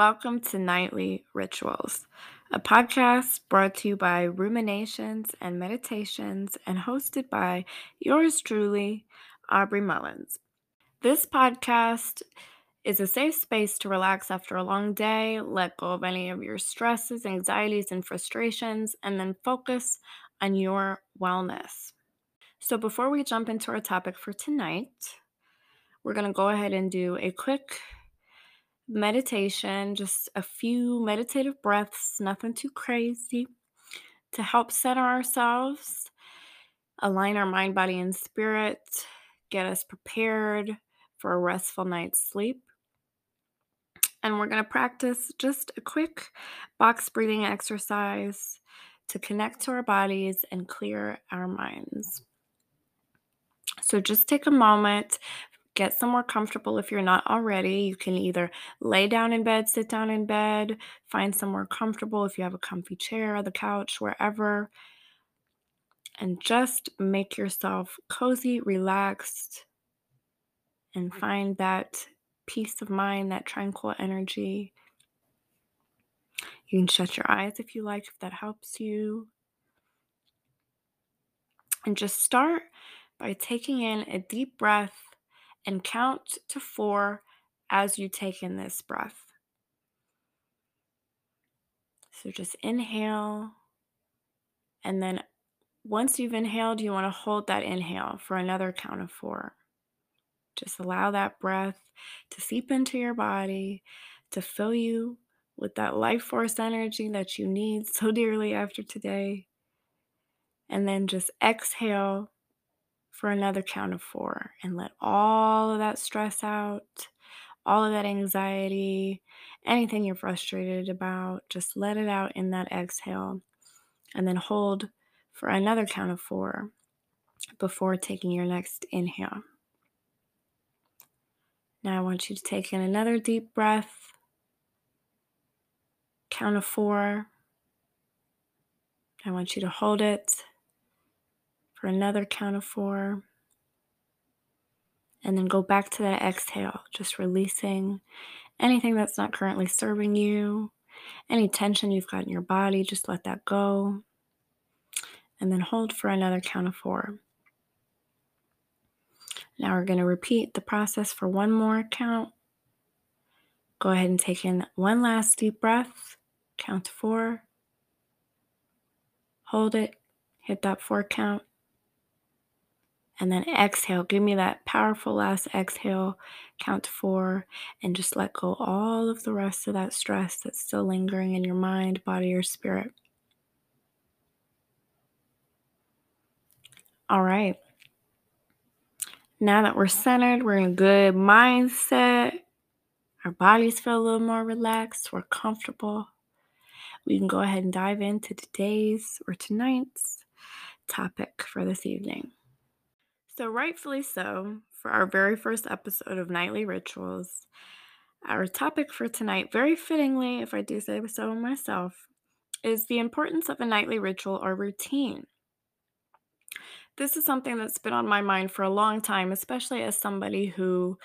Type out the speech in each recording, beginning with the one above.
welcome to Nightly Rituals, a podcast brought to you by Ruminations and Meditations and hosted by yours truly, Aubrey Mullins. This podcast is a safe space to relax after a long day, let go of any of your stresses, anxieties, and frustrations, and then focus on your wellness. So, before we jump into our topic for tonight, we're going to go ahead and do a quick meditation, just a few meditative breaths, nothing too crazy, to help center ourselves, align our mind, body, and spirit, get us prepared for a restful night's sleep. And we're going to practice just a quick box breathing exercise to connect to our bodies and clear our minds. So just take a moment, get somewhere comfortable if you're not already. You can either lay down in bed, sit down in bed, find somewhere comfortable if you have a comfy chair, or the couch, wherever. And just make yourself cozy, relaxed, and mm-hmm. find that peace of mind, that tranquil energy. You can shut your eyes if you like, if that helps you. And just start by taking in a deep breath and count to four as you take in this breath. So just inhale. And then once you've inhaled, you want to hold that inhale for another count of four. Just allow that breath to seep into your body, to fill you with that life force energy that you need so dearly after today. And then just exhale for another count of four and let all of that stress out, all of that anxiety, anything you're frustrated about, just let it out in that exhale. And then hold for another count of four before taking your next inhale. Now I want you to take in another deep breath. Count of four. I want you to hold it for another count of four. And then go back to that exhale, just releasing anything that's not currently serving you, any tension you've got in your body, just let that go. And then hold for another count of four. Now we're going to repeat the process for one more count. Go ahead and take in one last deep breath. Count to four. Hold it. Hit that four count. And then exhale. Give me that powerful last exhale. Count to four. And just let go all of the rest of that stress that's still lingering in your mind, body, or spirit. All right. Now that we're centered, we're in a good mindset, our bodies feel a little more relaxed, we're comfortable. We can go ahead and dive into today's or tonight's topic for this evening. So, rightfully so, for our very first episode of Nightly Rituals, our topic for tonight, very fittingly, if I do say so myself, is the importance of a nightly ritual or routine. This is something that's been on my mind for a long time, especially as somebody who,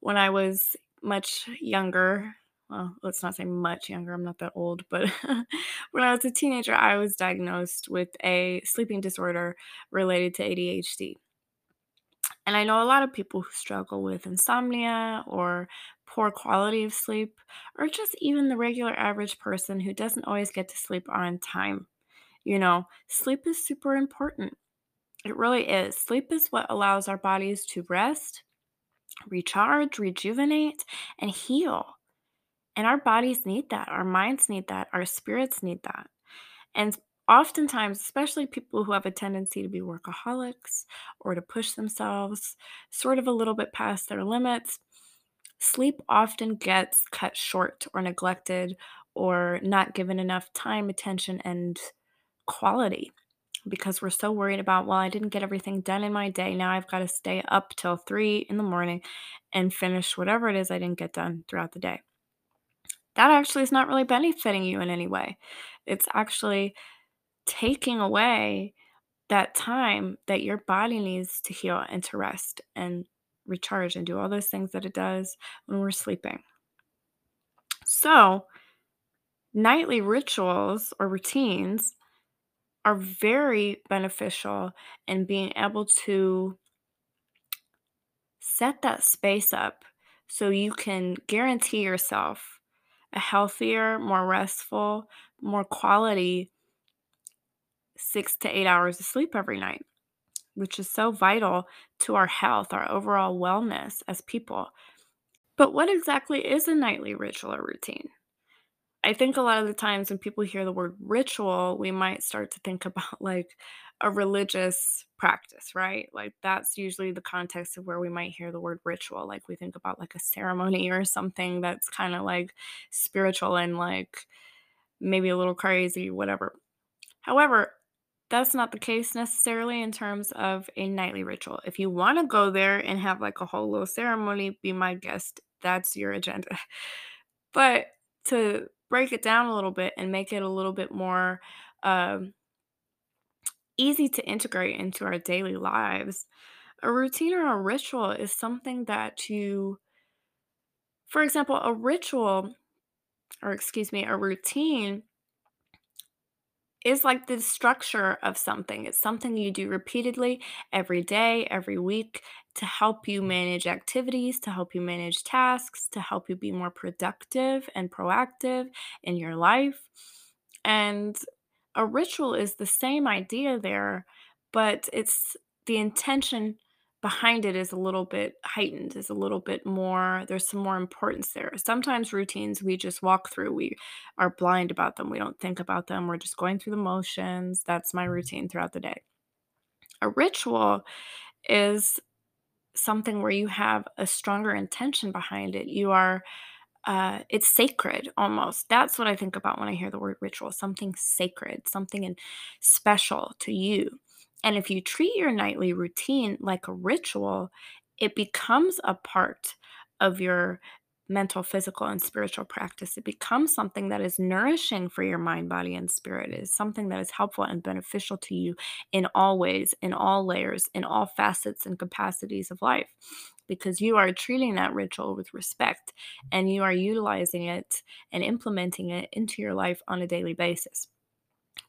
when I was much younger, well, let's not say much younger, I'm not that old, but when I was a teenager, I was diagnosed with a sleeping disorder related to ADHD. And I know a lot of people who struggle with insomnia or poor quality of sleep, or just even the regular average person who doesn't always get to sleep on time. You know, sleep is super important. It really is. Sleep is what allows our bodies to rest, recharge, rejuvenate, and heal. And our bodies need that. Our minds need that. Our spirits need that. And oftentimes, especially people who have a tendency to be workaholics or to push themselves sort of a little bit past their limits, sleep often gets cut short or neglected or not given enough time, attention, and quality because we're so worried about, well, I didn't get everything done in my day. Now I've got to stay up till three in the morning and finish whatever it is I didn't get done throughout the day. That actually is not really benefiting you in any way. It's actually taking away that time that your body needs to heal and to rest and recharge and do all those things that it does when we're sleeping. So, nightly rituals or routines are very beneficial in being able to set that space up so you can guarantee yourself a healthier, more restful, more quality six to eight hours of sleep every night, which is so vital to our health, our overall wellness as people. But what exactly is a nightly ritual or routine? I think a lot of the times when people hear the word ritual, we might start to think about like a religious practice, right? Like that's usually the context of where we might hear the word ritual. Like we think about like a ceremony or something that's kind of like spiritual and like maybe a little crazy, whatever. However, that's not the case necessarily in terms of a nightly ritual. If you want to go there and have like a whole little ceremony, be my guest. That's your agenda. But to break it down a little bit and make it a little bit more um, easy to integrate into our daily lives, a routine or a ritual is something that you, for example, a ritual, or excuse me, a routine is like the structure of something. It's something you do repeatedly every day, every week to help you mm. manage activities, to help you manage tasks, to help you be more productive and proactive in your life. And a ritual is the same idea there, but it's the intention behind it is a little bit heightened, is a little bit more, there's some more importance there. Sometimes routines we just walk through, we are blind about them, we don't think about them, we're just going through the motions. That's my routine throughout the day. A ritual is something where you have a stronger intention behind it. You are uh, it's sacred almost. That's what I think about when I hear the word ritual something sacred, something in, special to you. And if you treat your nightly routine like a ritual, it becomes a part of your mental, physical, and spiritual practice. It becomes something that is nourishing for your mind, body, and spirit. It is something that is helpful and beneficial to you in all ways, in all layers, in all facets and capacities of life. Because you are treating that ritual with respect and you are utilizing it and implementing it into your life on a daily basis,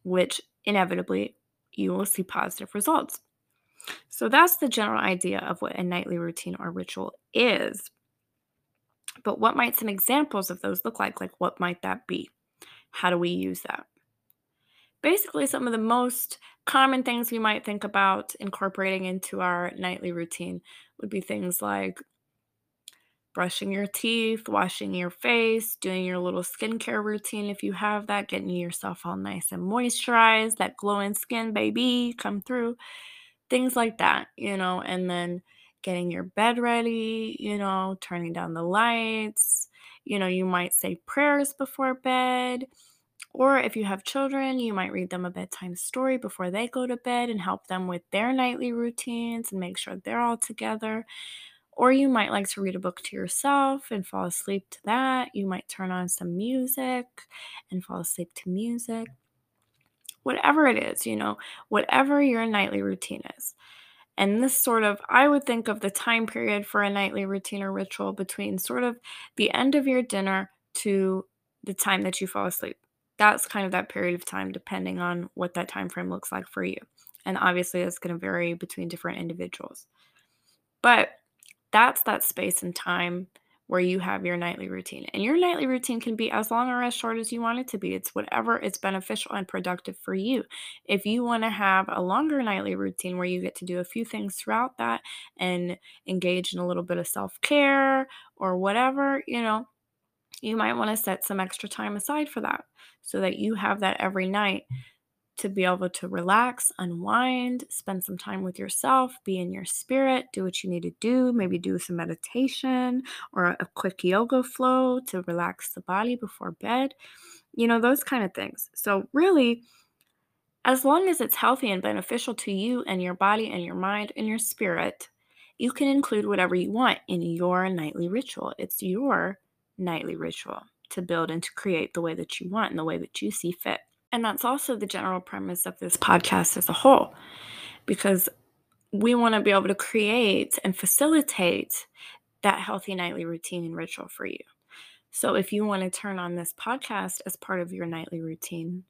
which inevitably you will see positive results. So that's the general idea of what a nightly routine or ritual is. But what might some examples of those look like? Like, what might that be? How do we use that? Basically, some of the most common things we might think about incorporating into our nightly routine would be things like brushing your teeth, washing your face, doing your little skincare routine if you have that, getting yourself all nice and moisturized, that glowing skin, baby, come through. Things like that, you know, and then getting your bed ready, you know, turning down the lights. You know, you might say prayers before bed. Or if you have children, you might read them a bedtime story before they go to bed and help them with their nightly routines and make sure they're all together. Or you might like to read a book to yourself and fall asleep to that. You might turn on some music and fall asleep to music. Whatever it is, you know, whatever your nightly routine is. And this sort of, I would think of the time period for a nightly routine or ritual between sort of the end of your dinner to the time that you fall asleep. That's kind of that period of time, depending on what that time frame looks like for you. And obviously, it's going to vary between different individuals. But that's that space and time where you have your nightly routine. And your nightly routine can be as long or as short as you want it to be. It's whatever is beneficial and productive for you. If you want to have a longer nightly routine where you get to do a few things throughout that and engage in a little bit of self care or whatever, you know, you might want to set some extra time aside for that so that you have that every night to be able to relax, unwind, spend some time with yourself, be in your spirit, do what you need to do, maybe do some meditation or a quick yoga flow to relax the body before bed, you know, those kind of things. So, really, as long as it's healthy and beneficial to you and your body and your mind and your spirit, you can include whatever you want in your nightly ritual. It's your nightly ritual to build and to create the way that you want and the way that you see fit. And that's also the general premise of this podcast as a whole, because we want to be able to create and facilitate that healthy nightly routine and ritual for you. So if you want to turn on this podcast as part of your nightly routine,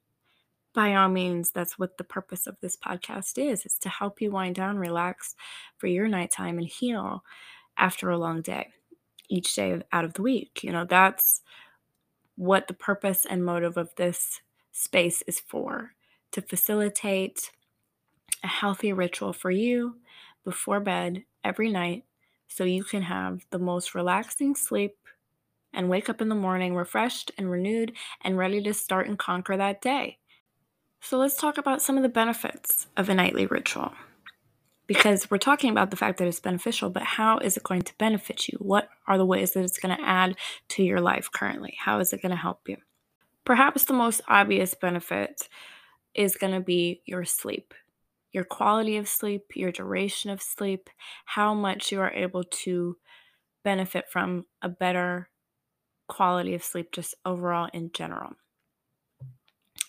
by all means, that's what the purpose of this podcast is. It's to help you wind down, relax for your nighttime and heal after a long day, each day out of the week. You know, that's what the purpose and motive of this space is for to facilitate a healthy ritual for you before bed every night so you can have the most relaxing sleep and wake up in the morning refreshed and renewed and ready to start and conquer that day. So, let's talk about some of the benefits of a nightly ritual. Because we're talking about the fact that it's beneficial, but how is it going to benefit you? What are the ways that it's going to add to your life currently? How is it going to help you? Perhaps the most obvious benefit is going to be your sleep your quality of sleep, your duration of sleep, how much you are able to benefit from a better quality of sleep, just overall in general.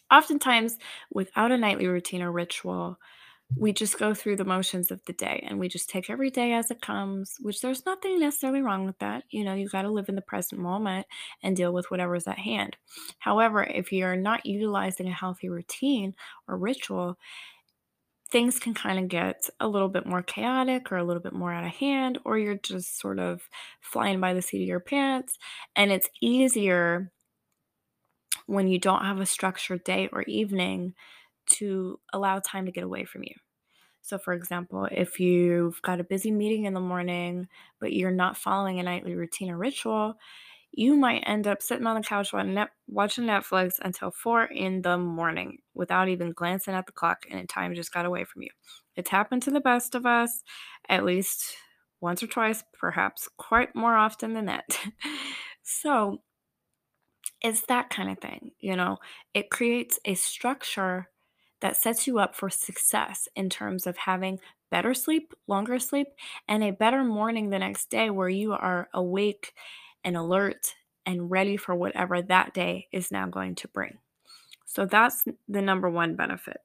Oftentimes, without a nightly routine or ritual, we just go through the motions of the day and we just take every day as it comes, which there's nothing necessarily wrong with that. You know, you got to live in the present moment and deal with whatever's at hand. However, if you're not utilizing a healthy routine or ritual, things can kind of get a little bit more chaotic or a little bit more out of hand, or you're just sort of flying by the seat of your pants. And it's easier when you don't have a structured day or evening to allow time to get away from you. So, for example, if you've got a busy meeting in the morning, but you're not following a nightly routine or ritual, you might end up sitting on the couch watching Netflix until four in the morning without even glancing at the clock, and time just got away from you. It's happened to the best of us, at least once or twice, perhaps quite more often than that. so, it's that kind of thing, you know, it creates a structure that sets you up for success in terms of having better sleep, longer sleep, and a better morning the next day where you are awake and alert and ready for whatever that day is now going to bring. So that's the number one benefit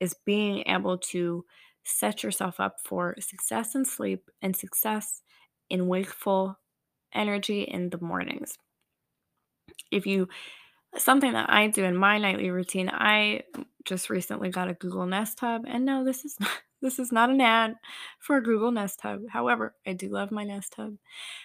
is being able to set yourself up for success in sleep and success in wakeful energy in the mornings. If you something that I do in my nightly routine, I just recently got a Google Nest Hub and no this is not this is not an ad for a Google Nest Hub. However, I do love my Nest Hub.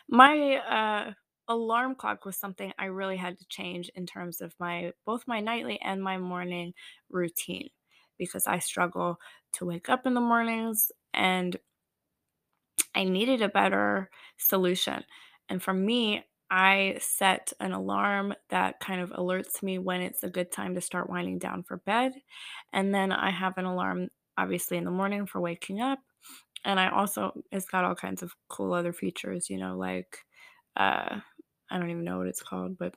My uh, alarm clock was something I really had to change in terms of my both my nightly and my morning routine because I struggle to wake up in the mornings and I needed a better solution. And for me, I set an alarm that kind of alerts me when it's a good time to start winding down for bed. And then I have an alarm obviously in the morning for waking up. And I also, it's got all kinds of cool other features, you know, like, uh, I don't even know what it's called, but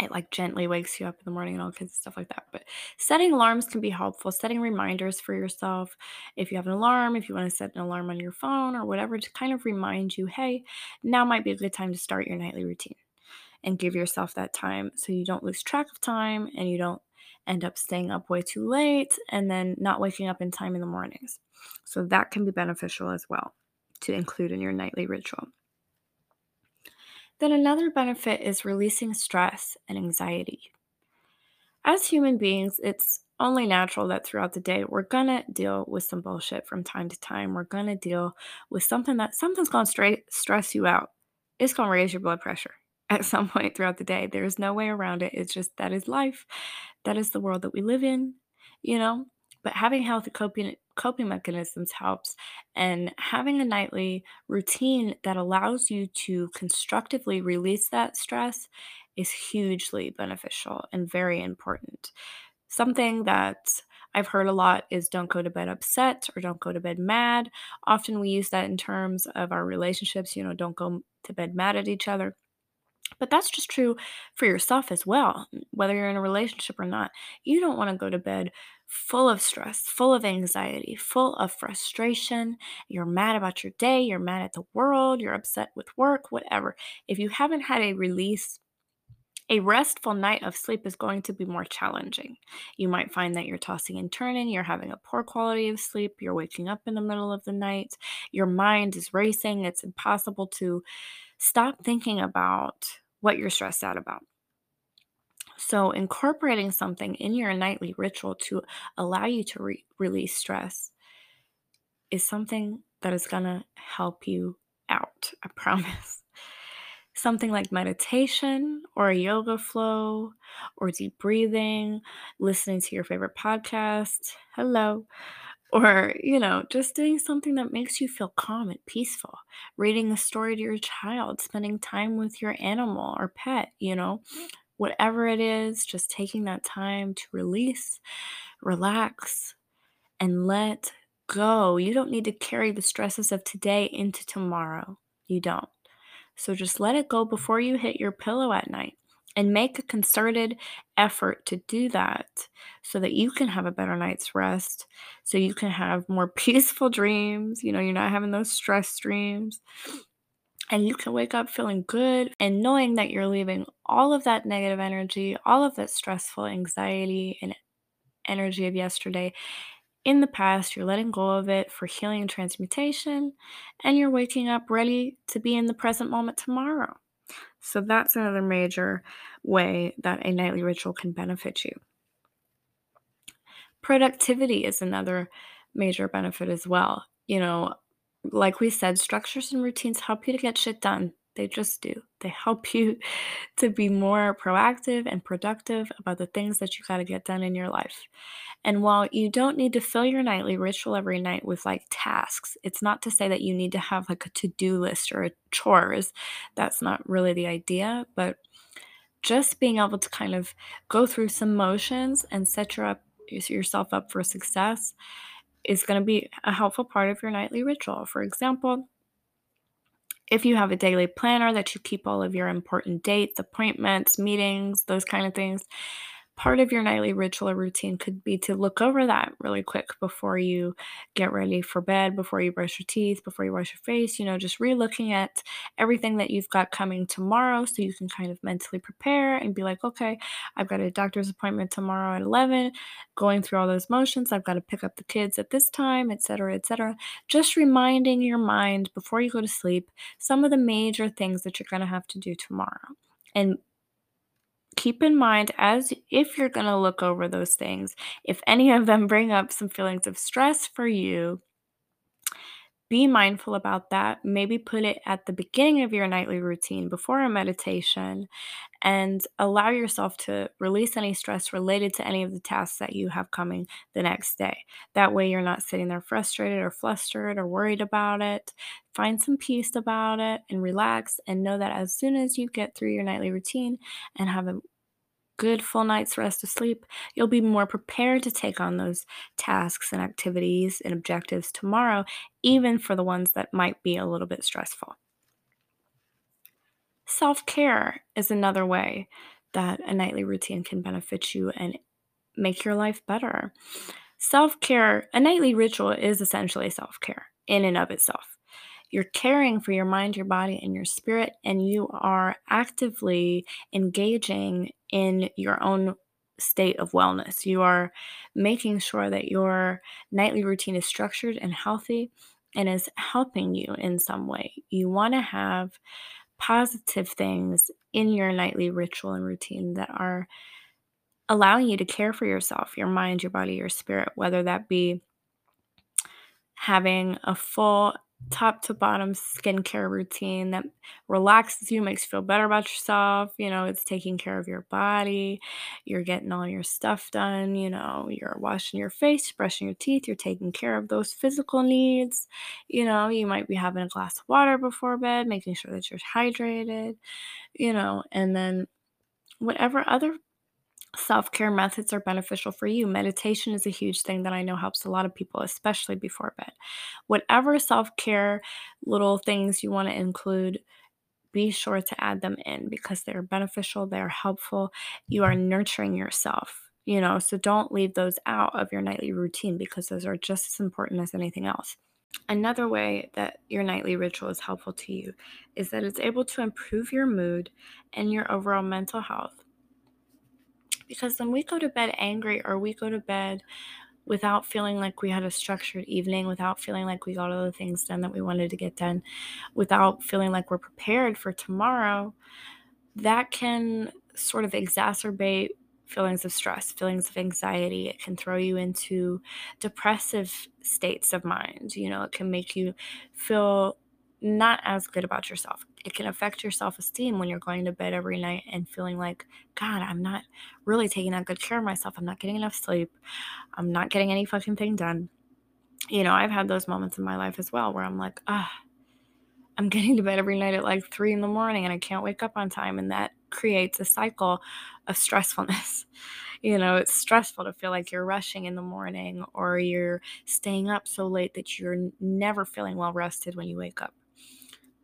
it like gently wakes you up in the morning and all kinds of stuff like that. But setting alarms can be helpful. Setting reminders for yourself. If you have an alarm, if you want to set an alarm on your phone or whatever to kind of remind you, hey, now might be a good time to start your nightly routine and give yourself that time so you don't lose track of time and you don't end up staying up way too late and then not waking up in time in the mornings. So that can be beneficial as well to include in your nightly ritual. Then another benefit is releasing stress and anxiety. As human beings, it's only natural that throughout the day we're gonna deal with some bullshit from time to time. We're gonna deal with something that something's gonna straight stress you out. It's gonna raise your blood pressure at some point throughout the day. There's no way around it. It's just that is life. That is the world that we live in, you know? But having healthy coping coping mechanisms helps and having a nightly routine that allows you to constructively release that stress is hugely beneficial and very important. Something that I've heard a lot is don't go to bed upset or don't go to bed mad. Often we use that in terms of our relationships, you know, don't go to bed mad at each other. But that's just true for yourself as well, whether you're in a relationship or not. You don't want to go to bed full of stress, full of anxiety, full of frustration. You're mad about your day, you're mad at the world, you're upset with work, whatever. If you haven't had a release, a restful night of sleep is going to be more challenging. You might find that you're tossing and turning, you're having a poor quality of sleep, you're waking up in the middle of the night, your mind is racing, it's impossible to stop thinking about what you're stressed out about. So, incorporating something in your nightly ritual to allow you to re- release stress is something that is going to help you out. I promise. Something like meditation or a yoga flow or deep breathing, listening to your favorite podcast. Hello. Or, you know, just doing something that makes you feel calm and peaceful. Reading a story to your child, spending time with your animal or pet, you know, whatever it is, just taking that time to release, relax, and let go. You don't need to carry the stresses of today into tomorrow. You don't. So just let it go before you hit your pillow at night and make a concerted effort to do that so that you can have a better night's rest, so you can have more peaceful dreams. You know, you're not having those stress dreams. And you can wake up feeling good and knowing that you're leaving all of that negative energy, all of that stressful anxiety and energy of yesterday in the past, you're letting go of it for healing and transmutation, and you're waking up ready to be in the present moment tomorrow. So, that's another major way that a nightly ritual can benefit you. Productivity is another major benefit as well. You know, like we said, structures and routines help you to get shit done. They just do. They help you to be more proactive and productive about the things that you got to get done in your life. And while you don't need to fill your nightly ritual every night with like tasks, it's not to say that you need to have like a to do list or chores. That's not really the idea. But just being able to kind of go through some motions and set your up, yourself up for success is going to be a helpful part of your nightly ritual. For example, if you have a daily planner that you keep all of your important dates, appointments, meetings, those kind of things, part of your nightly ritual or routine could be to look over that really quick before you get ready for bed, before you brush your teeth, before you wash your face, you know, just re looking at everything that you've got coming tomorrow so you can kind of mentally prepare and be like, okay, I've got a doctor's appointment tomorrow at 11, going through all those motions. I've got to pick up the kids at this time, etc., etc. Just reminding your mind before you go to sleep some of the major things that you're going to have to do tomorrow. And keep in mind as if you're going to look over those things, if any of them bring up some feelings of stress for you, be mindful about that. Maybe put it at the beginning of your nightly routine before a meditation and allow yourself to release any stress related to any of the tasks that you have coming the next day. That way, you're not sitting there frustrated or flustered or worried about it. Find some peace about it and relax, and know that as soon as you get through your nightly routine and have a good full night's rest of sleep, you'll be more prepared to take on those tasks and activities and objectives tomorrow, even for the ones that might be a little bit stressful. Self care is another way that a nightly routine can benefit you and make your life better. Self care, a nightly ritual is essentially self care in and of itself. You're caring for your mind, your body, and your spirit, and you are actively engaging in your own state of wellness. You are making sure that your nightly routine is structured and healthy and is helping you in some way. You want to have positive things in your nightly ritual and routine that are allowing you to care for yourself, your mind, your body, your spirit, whether that be having a full top to bottom skincare routine that relaxes you, makes you feel better about yourself. You know, it's taking care of your body. You're getting all your stuff done. You know, you're washing your face, brushing your teeth. You're taking care of those physical needs. You know, you might be having a glass of water before bed, making sure that you're hydrated, you know, and then whatever other self care methods are beneficial for you. Meditation is a huge thing that I know helps a lot of people, especially before bed. Whatever self care little things you want to include, be sure to add them in because they're beneficial, they're helpful. You are mm-hmm. nurturing yourself, you know, so don't leave those out of your nightly routine because those are just as important as anything else. Another way that your nightly ritual is helpful to you is that it's able to improve your mood and your overall mental health because when we go to bed angry or we go to bed without feeling like we had a structured evening, without feeling like we got all the things done that we wanted to get done, without feeling like we're prepared for tomorrow, that can sort of exacerbate feelings of stress, feelings of anxiety. It can throw you into depressive states of mind. You know, it can make you feel not as good about yourself. It can affect your self esteem when you're going to bed every night and feeling like, God, I'm not really taking that good care of myself. I'm not getting enough sleep. I'm not getting any fucking thing done. You know, I've had those moments in my life as well where I'm like, ah, I'm getting to bed every night at like three in the morning and I can't wake up on time. And that creates a cycle of stressfulness. You know, it's stressful to feel like you're rushing in the morning or you're staying up so late that you're never feeling well rested when you wake up.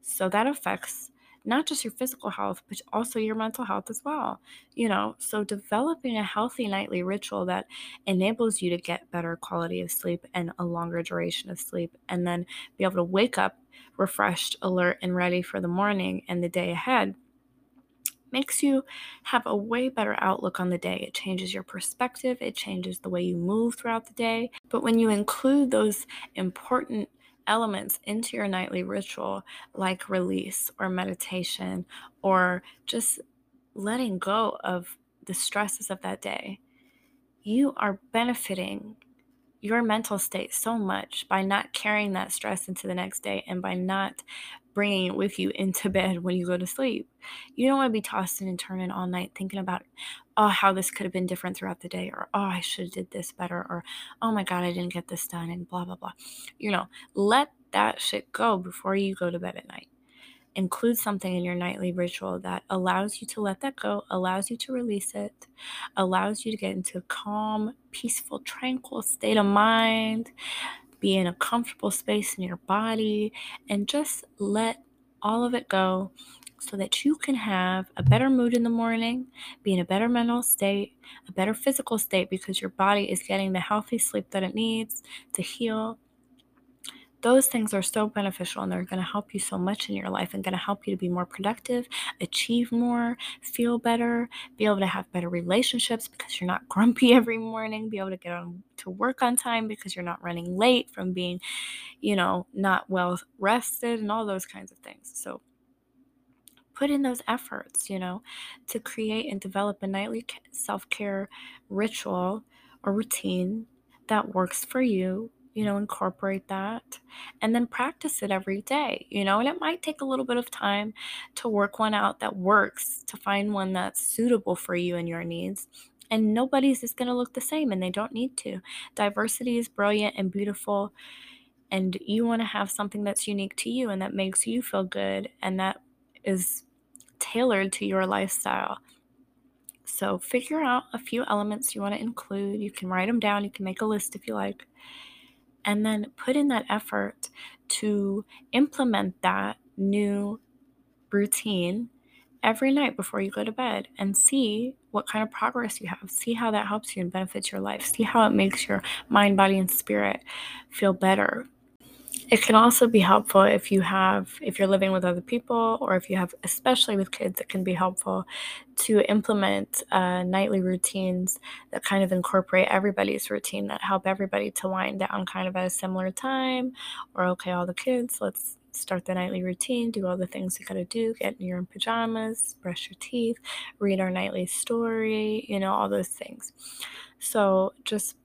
So that affects not just your physical health, but also your mental health as well. You know, so developing a healthy nightly ritual that enables you to get better quality of sleep and a longer duration of sleep, and then be able to wake up refreshed, alert, and ready for the morning and the day ahead makes you have a way better outlook on the day. It changes your perspective, it changes the way you move throughout the day. But when you include those important elements into your nightly ritual, like release or meditation or just letting go of the stresses of that day, you are benefiting your mental state so much by not carrying that stress into the next day and by not bringing it with you into bed when you go to sleep. You don't want to be tossing and turning all night thinking about, oh, how this could have been different throughout the day, or oh, I should have did this better, or oh my God, I didn't get this done, and blah, blah, blah. You know, let that shit go before you go to bed at night. Include something in your nightly ritual that allows you to let that go, allows you to release it, allows you to get into a calm, peaceful, tranquil state of mind, be in a comfortable space in your body, and just let all of it go so that you can have a better mood in the morning, be in a better mental state, a better physical state because your body is getting the healthy sleep that it needs to heal those things are so beneficial and they're going to help you so much in your life and going to help you to be more productive, achieve more, feel better, be able to have better relationships because you're not grumpy every morning, be able to get on to work on time because you're not running late from being, you know, not well rested and all those kinds of things. So put in those efforts, you know, to create and develop a nightly self care ritual or routine that works for you you know, incorporate that and then practice it every day, you know, and it might take a little bit of time to work one out that works, to find one that's suitable for you and your needs. And nobody's is going to look the same and they don't need to. Diversity is brilliant and beautiful. And you want to have something that's unique to you and that makes you feel good and that is tailored to your lifestyle. So, figure out a few elements you want to include. You can write them down, you can make a list if you like and then put in that effort to implement that new routine every night before you go to bed and see what kind of progress you have. See how that helps you and benefits your life. See how it makes your mind, body, and spirit feel better it can also be helpful if you have if you're living with other people or if you have especially with kids it can be helpful to implement uh, nightly routines that kind of incorporate everybody's routine that help everybody to wind down kind of at a similar time. Or okay all the kids let's start the nightly routine do all the things you got to do get in your pajamas brush your teeth read our nightly story you know all those things. So just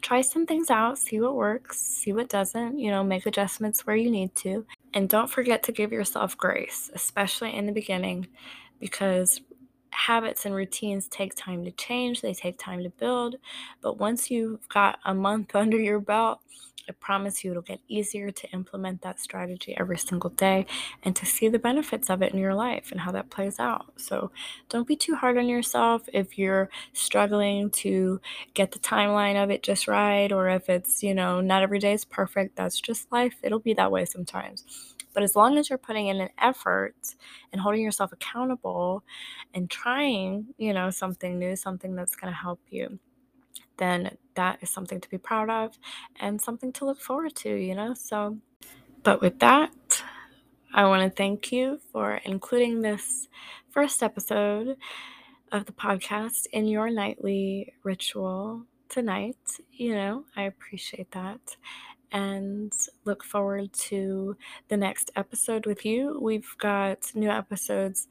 try some things out, see what works, see what doesn't, you know, make adjustments where you need to. And don't forget to give yourself grace, especially in the beginning, because habits and routines take time to change, they take time to build. But once you've got a month under your belt, I promise you it'll get easier to implement that strategy every single day and to see the benefits of it in your life and how that plays out. So don't be too hard on yourself if you're struggling to get the timeline of it just right, or if it's, you know, not every day is perfect. That's just life. It'll be that way sometimes. But as long as you're putting in an effort and holding yourself accountable and trying, you know, something new, something that's going to help you, then that is something to be proud of and something to look forward to, you know? So, but with that, I want to thank you for including this first episode of the podcast in your nightly ritual tonight. You know, I appreciate that and look forward to the next episode with you. We've got new episodes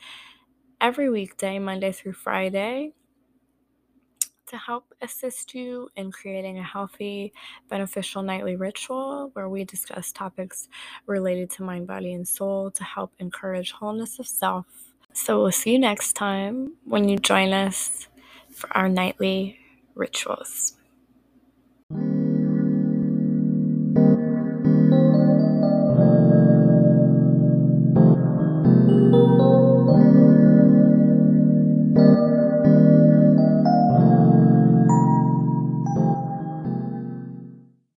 every weekday, Monday through Friday, to help assist you in creating a healthy, beneficial nightly ritual where we discuss topics related to mind, body, and soul to help encourage wholeness of self. So we'll see you next time when you join us for our nightly rituals.